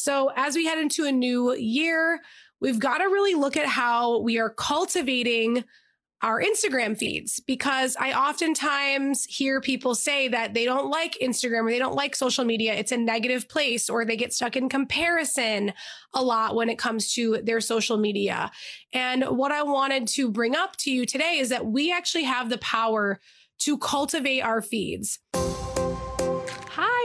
So, as we head into a new year, we've got to really look at how we are cultivating our Instagram feeds because I oftentimes hear people say that they don't like Instagram or they don't like social media. It's a negative place or they get stuck in comparison a lot when it comes to their social media. And what I wanted to bring up to you today is that we actually have the power to cultivate our feeds.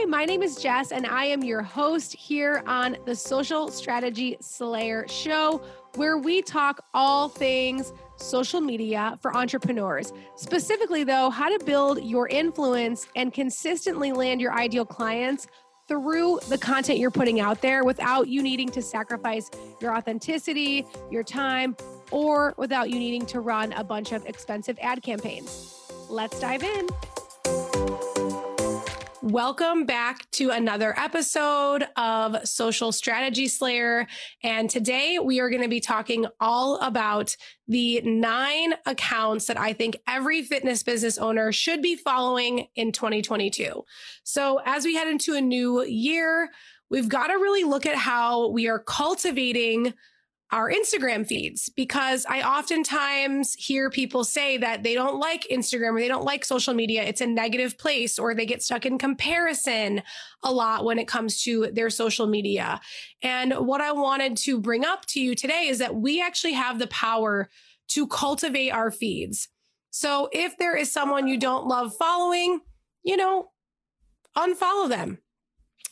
My name is Jess, and I am your host here on the Social Strategy Slayer Show, where we talk all things social media for entrepreneurs. Specifically, though, how to build your influence and consistently land your ideal clients through the content you're putting out there without you needing to sacrifice your authenticity, your time, or without you needing to run a bunch of expensive ad campaigns. Let's dive in. Welcome back to another episode of Social Strategy Slayer. And today we are going to be talking all about the nine accounts that I think every fitness business owner should be following in 2022. So as we head into a new year, we've got to really look at how we are cultivating our Instagram feeds because I oftentimes hear people say that they don't like Instagram or they don't like social media. It's a negative place or they get stuck in comparison a lot when it comes to their social media. And what I wanted to bring up to you today is that we actually have the power to cultivate our feeds. So if there is someone you don't love following, you know, unfollow them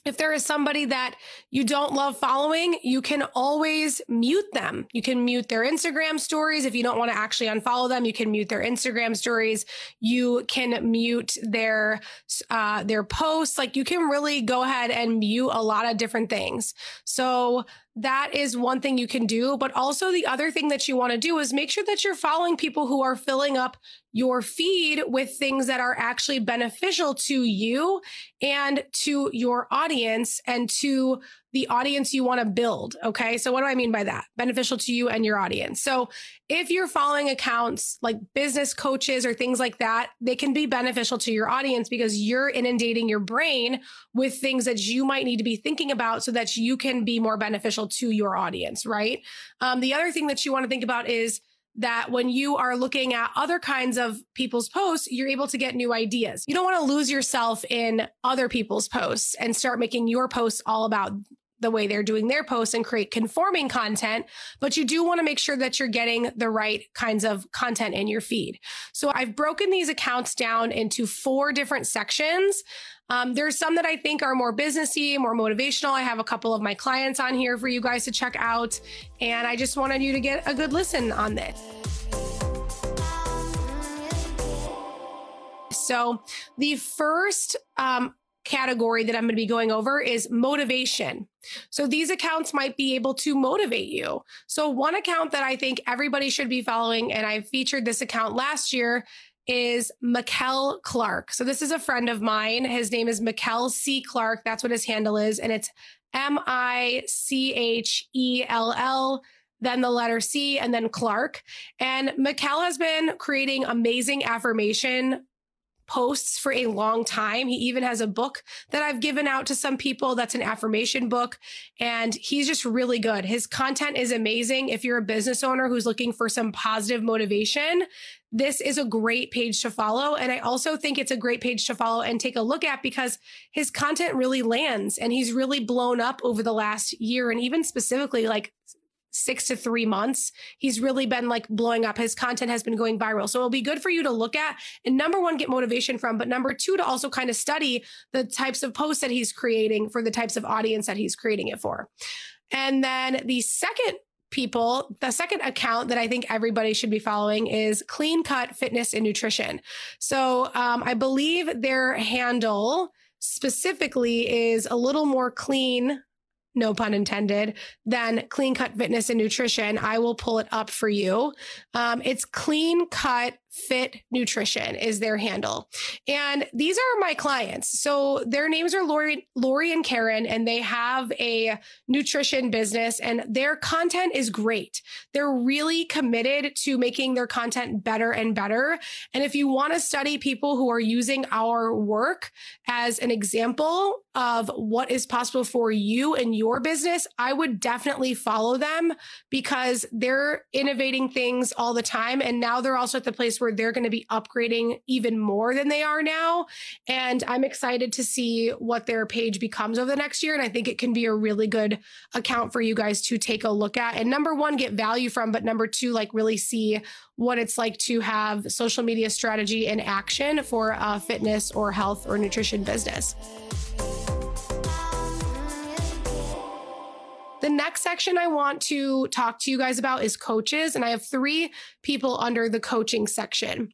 if there is somebody that you don't love following, you can always mute them. You can mute their Instagram stories. If you don't want to actually unfollow them, you can mute their Instagram stories. You can mute their, uh, their posts. Like you can really go ahead and mute a lot of different things. So that is one thing you can do. But also the other thing that you want to do is make sure that you're following people who are filling up your feed with things that are actually beneficial to you and to your audience and to the audience you want to build. Okay. So what do I mean by that? Beneficial to you and your audience. So if you're following accounts like business coaches or things like that, they can be beneficial to your audience because you're inundating your brain with things that you might need to be thinking about so that you can be more beneficial to your audience. Right. Um, the other thing that you want to think about is that when you are looking at other kinds of people's posts, you're able to get new ideas. You don't want to lose yourself in other people's posts and start making your posts all about the way they're doing their posts and create conforming content, but you do want to make sure that you're getting the right kinds of content in your feed. So I've broken these accounts down into four different sections. Um, there's some that I think are more businessy, more motivational. I have a couple of my clients on here for you guys to check out. And I just wanted you to get a good listen on this. So the first um, category that I'm going to be going over is motivation. So these accounts might be able to motivate you. So one account that I think everybody should be following, and I featured this account last year, is Michell Clark. So this is a friend of mine. His name is Michell C. Clark. That's what his handle is. And it's M I C H E L L then the letter C, and then Clark. And Michell has been creating amazing affirmation posts for a long time. He even has a book that I've given out to some people that's an affirmation book. And he's just really good. His content is amazing. If you're a business owner who's looking for some positive motivation, this is a great page to follow. And I also think it's a great page to follow and take a look at because his content really lands and he's really blown up over the last year. And even specifically, like six to three months, he's really been like blowing up. His content has been going viral. So it'll be good for you to look at and number one, get motivation from, but number two, to also kind of study the types of posts that he's creating for the types of audience that he's creating it for. And then the second people, the second account that I think everybody should be following is Clean Cut Fitness and Nutrition. So um, I believe their handle specifically is a little more clean no pun intended, than Clean Cut Fitness and Nutrition. I will pull it up for you. Um, it's Clean Cut Fit Nutrition is their handle. And these are my clients. So their names are Lori, Lori and Karen, and they have a nutrition business and their content is great. They're really committed to making their content better and better. And if you want to study people who are using our work as an example of what is possible for you and your business, I would definitely follow them because they're innovating things all the time. And now they're also at the place where they're going to be upgrading even more than they are now. And I'm excited to see what their page becomes over the next year. And I think it can be a really good account for you guys to take a look at. And number one, get value from, but number two, like really see what it's like to have social media strategy in action for a fitness or health or nutrition business. The next section I want to talk to you guys about is coaches, and I have three people under the coaching section.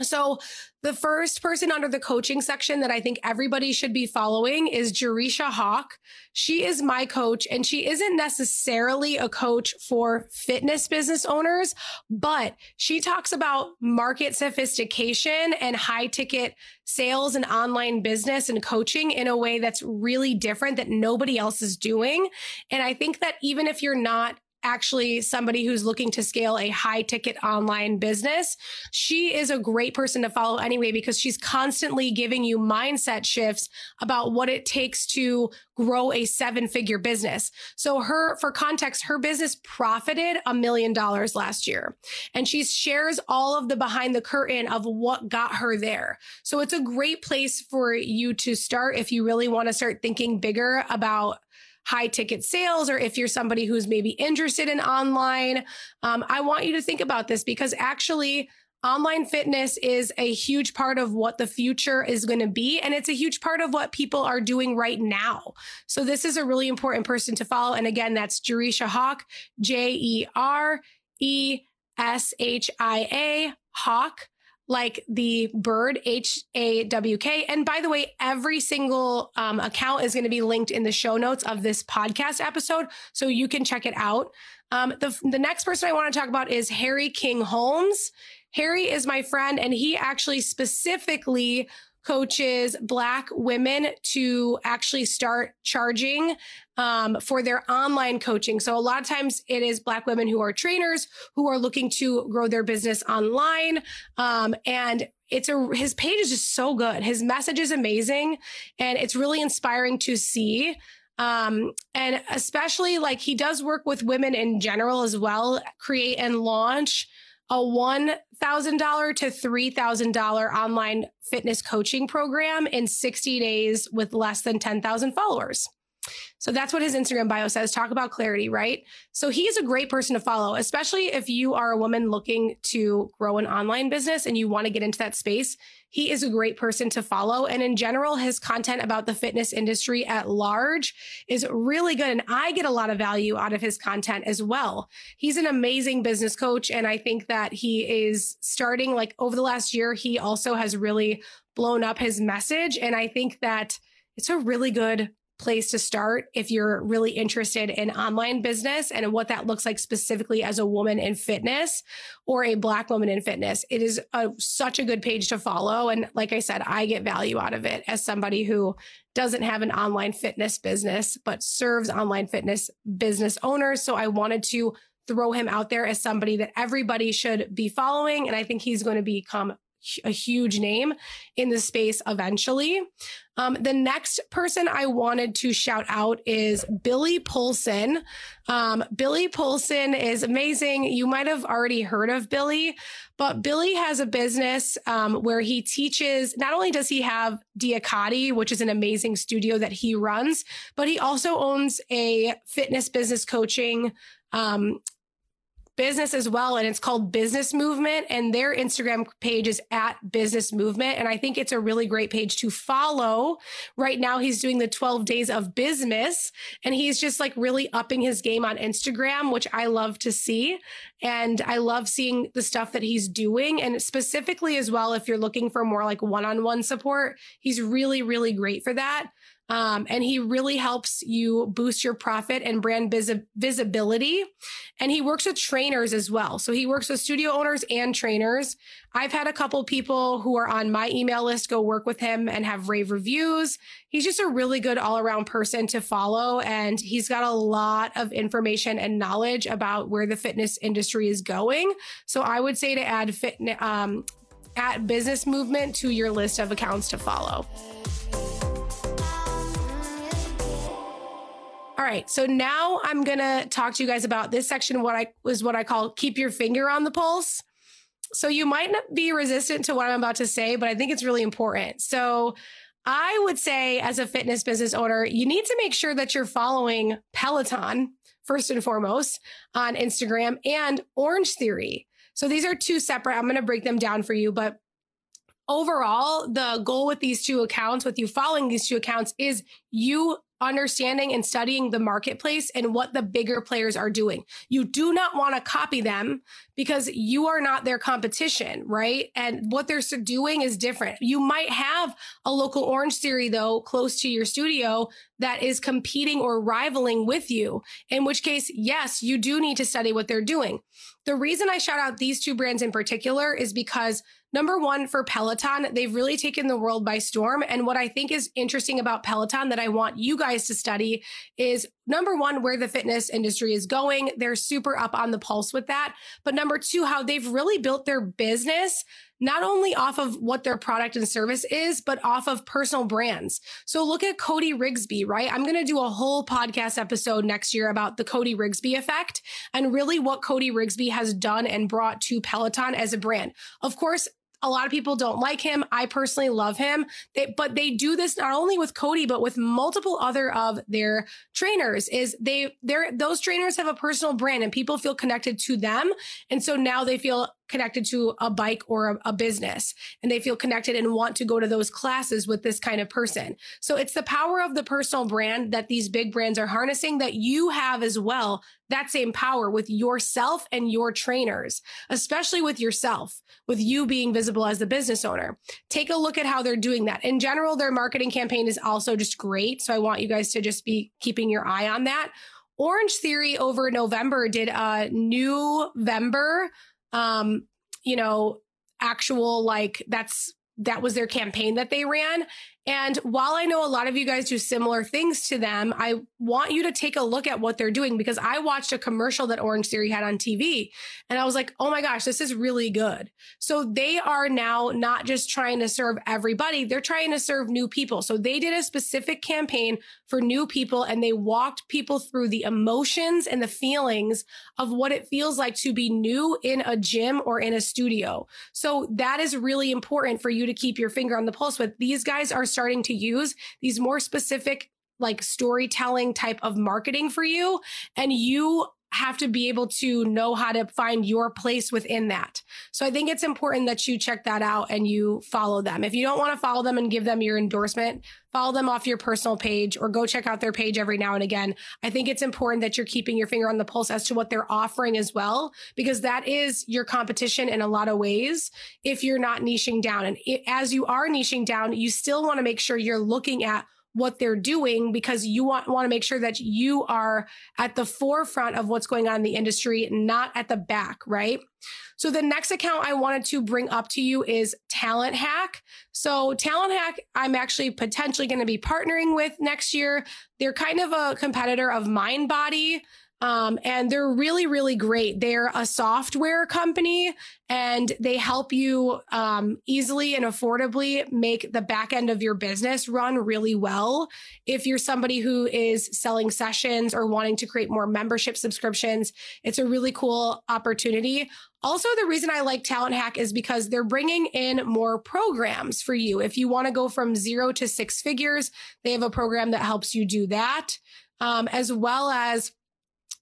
So, the first person under the coaching section that I think everybody should be following is Jereshia Hawk. She is my coach, and she isn't necessarily a coach for fitness business owners, but she talks about market sophistication and high ticket sales and online business and coaching in a way that's really different that nobody else is doing. And I think that even if you're not actually somebody who's looking to scale a high ticket online business. She is a great person to follow anyway because she's constantly giving you mindset shifts about what it takes to grow a seven figure business. So her, for context, her business profited a million dollars last year and she shares all of the behind the curtain of what got her there. So it's a great place for you to start if you really want to start thinking bigger about high ticket sales or if you're somebody who's maybe interested in online, um, I want you to think about this because actually, online fitness is a huge part of what the future is going to be. And it's a huge part of what people are doing right now. So this is a really important person to follow. And again, that's Jereshia Hawk, J E R E S H I A Hawk like the bird H A W K. And by the way, every single um, account is going to be linked in the show notes of this podcast episode, so you can check it out. Um, the the next person I want to talk about is Harry King Holmes. Harry is my friend, and he actually specifically coaches Black women to actually start charging um, for their online coaching. So a lot of times it is Black women who are trainers who are looking to grow their business online. Um, and it's a his page is just so good. His message is amazing, and it's really inspiring to see. Um, and especially like he does work with women in general as well, create and launch a $1,000 to $3,000 online fitness coaching program in 60 days with less than 10,000 followers. So that's what his Instagram bio says. Talk about clarity, right? So he's a great person to follow, especially if you are a woman looking to grow an online business and you want to get into that space. He is a great person to follow. And in general, his content about the fitness industry at large is really good. And I get a lot of value out of his content as well. He's an amazing business coach. And I think that he is starting like over the last year, he also has really blown up his message. And I think that it's a really good place to start if you're really interested in online business and what that looks like specifically as a woman in fitness or a black woman in fitness. It is a, such a good page to follow. And like I said, I get value out of it as somebody who doesn't have an online fitness business, but serves online fitness business owners. So I wanted to throw him out there as somebody that everybody should be following. And I think he's going to become a huge name in the space eventually. Um, the next person I wanted to shout out is Billy Polson. Um, Billy Polson is amazing. You might have already heard of Billy, but Billy has a business um, where he teaches. Not only does he have Diakadi, which is an amazing studio that he runs, but he also owns a fitness business coaching um, business as well. And it's called Business Movement. And their Instagram page is at Business Movement. And I think it's a really great page to follow. Right now, he's doing the 12 days of business and he's just like really upping his game on Instagram, which I love to see. And I love seeing the stuff that he's doing. And specifically as well, if you're looking for more like one on one support, he's really, really great for that. Um, and he really helps you boost your profit and brand vis- visibility. And he works with trainers as well. So he works with studio owners and trainers. I've had a couple people who are on my email list go work with him and have rave reviews. He's just a really good all around person to follow. And he's got a lot of information and knowledge about where the fitness industry is going. So I would say to add fitness, um, at business movement to your list of accounts to follow. All right. So now I'm going to talk to you guys about this section. What I was what I call keep your finger on the pulse. So you might not be resistant to what I'm about to say, but I think it's really important. So I would say as a fitness business owner, you need to make sure that you're following Peloton first and foremost on Instagram and Orange Theory. So these are two separate. I'm going to break them down for you, but overall, the goal with these two accounts, with you following these two accounts, is you understanding and studying the marketplace and what the bigger players are doing. You do not want to copy them because you are not their competition, right? And what they're doing is different. You might have a local Orange Theory though close to your studio that is competing or rivaling with you, in which case, yes, you do need to study what they're doing. The reason I shout out these two brands in particular is because Number one, for Peloton, they've really taken the world by storm. And what I think is interesting about Peloton that I want you guys to study is number one, where the fitness industry is going. They're super up on the pulse with that. But number two, how they've really built their business not only off of what their product and service is, but off of personal brands. So look at Cody Rigsby, right? I'm going to do a whole podcast episode next year about the Cody Rigsby effect and really what Cody Rigsby has done and brought to Peloton as a brand. Of course, a lot of people don't like him. I personally love him. They, but they do this not only with Cody, but with multiple other of their trainers is they, they're, those trainers have a personal brand and people feel connected to them. And so now they feel connected to a bike or a, a, business and they feel connected and want to go to those classes with this kind of person. So it's the power of the personal brand that these big brands are harnessing that you have as well. That same power with yourself and your trainers, especially with yourself, with you being visible as the business owner. Take a look at how they're doing that. In general, their marketing campaign is also just great. So I want you guys to just be keeping your eye on that. Orange Theory over November did a new November um, you know, actual like that's that was their campaign that they ran. And while I know a lot of you guys do similar things to them, I want you to take a look at what they're doing because I watched a commercial that Orange Theory had on TV and I was like, oh my gosh, this is really good. So they are now not just trying to serve everybody, they're trying to serve new people. So they did a specific campaign for new people and they walked people through the emotions and the feelings of what it feels like to be new in a gym or in a studio. So that is really important for you to keep your finger on the pulse with. These guys are starting to use these more specific like storytelling type of marketing for you and you have to be able to know how to find your place within that. So I think it's important that you check that out and you follow them. If you don't want to follow them and give them your endorsement, follow them off your personal page or go check out their page every now and again. I think it's important that you're keeping your finger on the pulse as to what they're offering as well, because that is your competition in a lot of ways if you're not niching down. And as you are niching down, you still want to make sure you're looking at what they're doing because you want, want to make sure that you are at the forefront of what's going on in the industry, not at the back, right? So the next account I wanted to bring up to you is Talent Hack. So Talent Hack, I'm actually potentially going to be partnering with next year. They're kind of a competitor of MindBody. Um, and they're really, really great. They're a software company and they help you um, easily and affordably make the back end of your business run really well. If you're somebody who is selling sessions or wanting to create more membership subscriptions, it's a really cool opportunity. Also, the reason I like Talent Hack is because they're bringing in more programs for you. If you want to go from zero to six figures, they have a program that helps you do that, um, as well as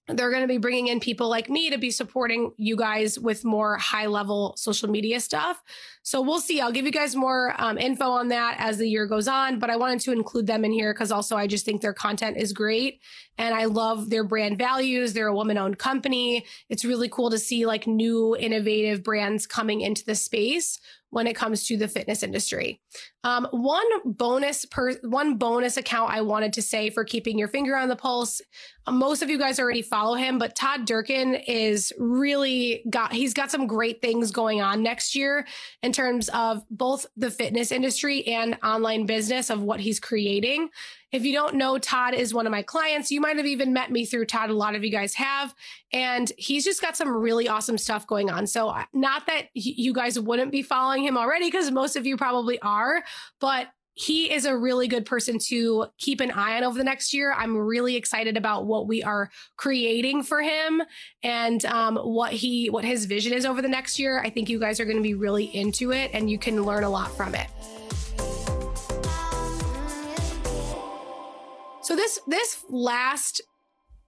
they're going to be bringing in people like me to be supporting you guys with more high level social media stuff. So we'll see. I'll give you guys more um, info on that as the year goes on, but I wanted to include them in here because also I just think their content is great and I love their brand values. They're a woman owned company. It's really cool to see like new innovative brands coming into the space when it comes to the fitness industry. Um, one bonus per one bonus account I wanted to say for keeping your finger on the pulse. Uh, most of you guys already follow him, but Todd Durkin is really got he's got some great things going on next year in terms of both the fitness industry and online business of what he's creating. If you don't know, Todd is one of my clients. You might have even met me through Todd. A lot of you guys have. And he's just got some really awesome stuff going on. So, not that you guys wouldn't be following him already, because most of you probably are, but he is a really good person to keep an eye on over the next year. I'm really excited about what we are creating for him and um, what he what his vision is over the next year. I think you guys are going to be really into it, and you can learn a lot from it. So this this last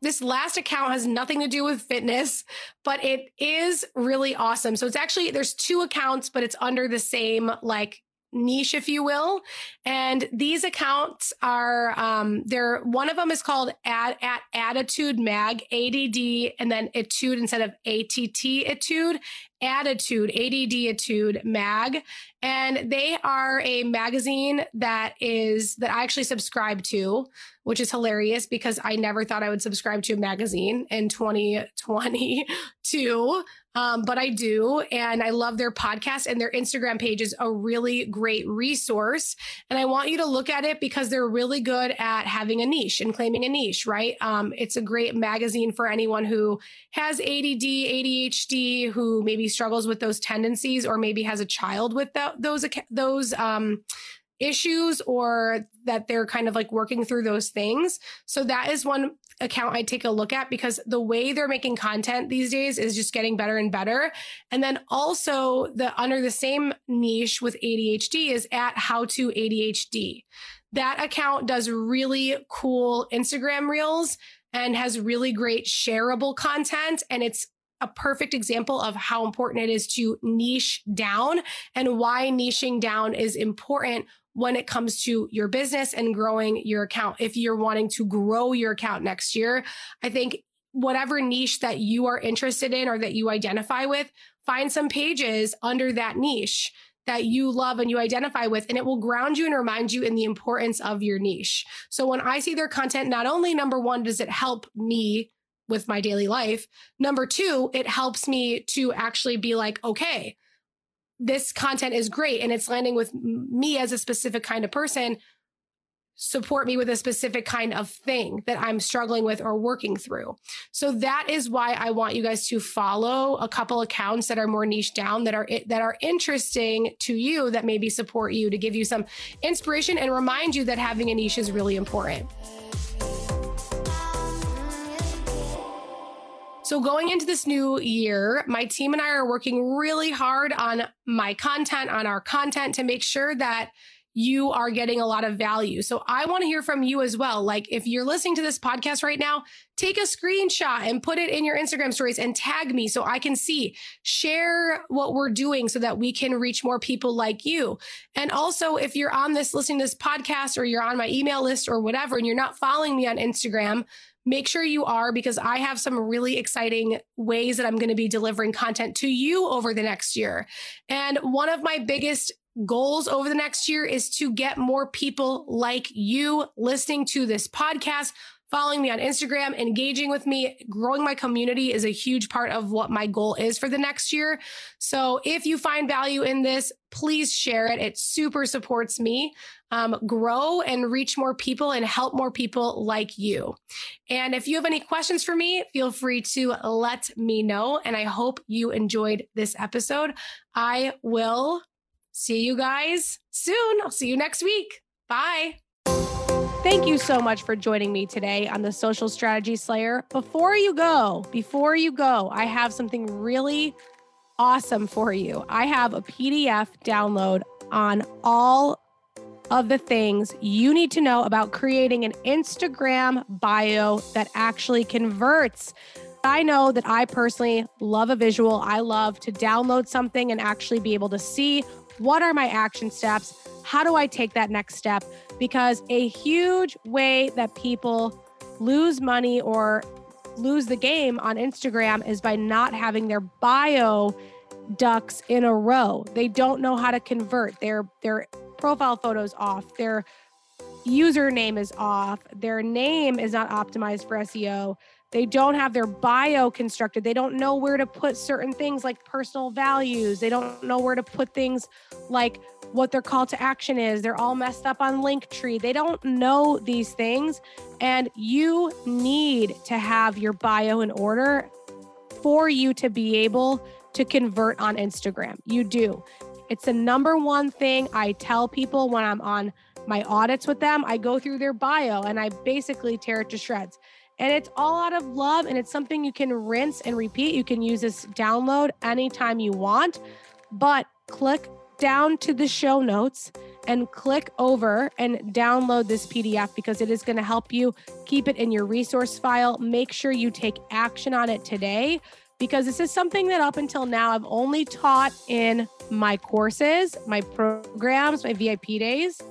this last account has nothing to do with fitness, but it is really awesome. So it's actually there's two accounts, but it's under the same like niche, if you will. And these accounts are, um, they're, one of them is called at, at ADDitude Mag, ADD, and then Etude instead of ATT Etude, Attitude, ADD Etude Mag. And they are a magazine that is, that I actually subscribe to, which is hilarious because I never thought I would subscribe to a magazine in 2022. Um, but I do. And I love their podcast and their Instagram page is a really great resource. And I want you to look at it because they're really good at having a niche and claiming a niche, right? Um, it's a great magazine for anyone who has ADD, ADHD, who maybe struggles with those tendencies or maybe has a child with the, those, those, um, issues or that they're kind of like working through those things. So that is one account I take a look at because the way they're making content these days is just getting better and better. And then also the under the same niche with ADHD is at how to ADHD. That account does really cool Instagram reels and has really great shareable content and it's a perfect example of how important it is to niche down and why niching down is important when it comes to your business and growing your account. If you're wanting to grow your account next year, I think whatever niche that you are interested in or that you identify with, find some pages under that niche that you love and you identify with, and it will ground you and remind you in the importance of your niche. So when I see their content, not only number one, does it help me with my daily life, number two, it helps me to actually be like, okay, this content is great and it's landing with me as a specific kind of person support me with a specific kind of thing that I'm struggling with or working through. So that is why I want you guys to follow a couple accounts that are more niche down that are that are interesting to you that maybe support you to give you some inspiration and remind you that having a niche is really important. So, going into this new year, my team and I are working really hard on my content, on our content to make sure that you are getting a lot of value. So, I want to hear from you as well. Like, if you're listening to this podcast right now, take a screenshot and put it in your Instagram stories and tag me so I can see. Share what we're doing so that we can reach more people like you. And also, if you're on this listening to this podcast or you're on my email list or whatever, and you're not following me on Instagram, make sure you are because I have some really exciting ways that I'm going to be delivering content to you over the next year. And one of my biggest goals over the next year is to get more people like you listening to this podcast following me on Instagram, engaging with me, growing my community is a huge part of what my goal is for the next year. So if you find value in this, please share it. It super supports me um, grow and reach more people and help more people like you. And if you have any questions for me, feel free to let me know. And I hope you enjoyed this episode. I will see you guys soon. I'll see you next week. Bye. Thank you so much for joining me today on the Social Strategy Slayer. Before you go, before you go, I have something really awesome for you. I have a PDF download on all of the things you need to know about creating an Instagram bio that actually converts. I know that I personally love a visual. I love to download something and actually be able to see what are my action steps? How do I take that next step? Because a huge way that people lose money or lose the game on Instagram is by not having their bio ducks in a row. They don't know how to convert. Their their profile photos off. Their username is off. Their name is not optimized for SEO. They don't have their bio constructed. They don't know where to put certain things like personal values. They don't know where to put things like what their call to action is. They're all messed up on Linktree. They don't know these things. And you need to have your bio in order for you to be able to convert on Instagram. You do. It's the number one thing I tell people when I'm on my audits with them. I go through their bio and I basically tear it to shreds. And it's all out of love and it's something you can rinse and repeat. You can use this download anytime you want, but click down to the show notes and click over and download this PDF because it is going to help you keep it in your resource file. Make sure you take action on it today because this is something that up until now I've only taught in my courses, my programs, my VIP days.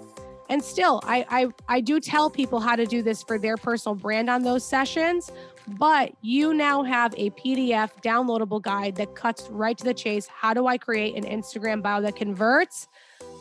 And still, I, I I do tell people how to do this for their personal brand on those sessions, but you now have a PDF downloadable guide that cuts right to the chase. How do I create an Instagram bio that converts?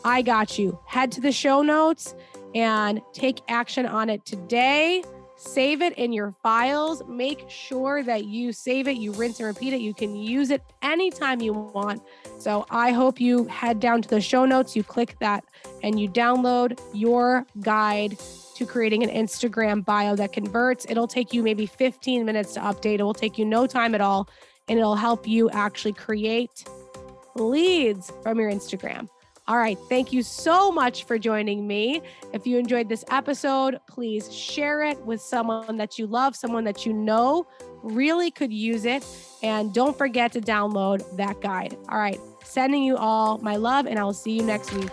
I got you. Head to the show notes and take action on it today. Save it in your files. Make sure that you save it, you rinse and repeat it. You can use it anytime you want. So I hope you head down to the show notes, you click that, and you download your guide to creating an Instagram bio that converts. It'll take you maybe 15 minutes to update. It will take you no time at all, and it'll help you actually create leads from your Instagram. All right. Thank you so much for joining me. If you enjoyed this episode, please share it with someone that you love, someone that you know really could use it. And don't forget to download that guide. All right. Sending you all my love, and I will see you next week.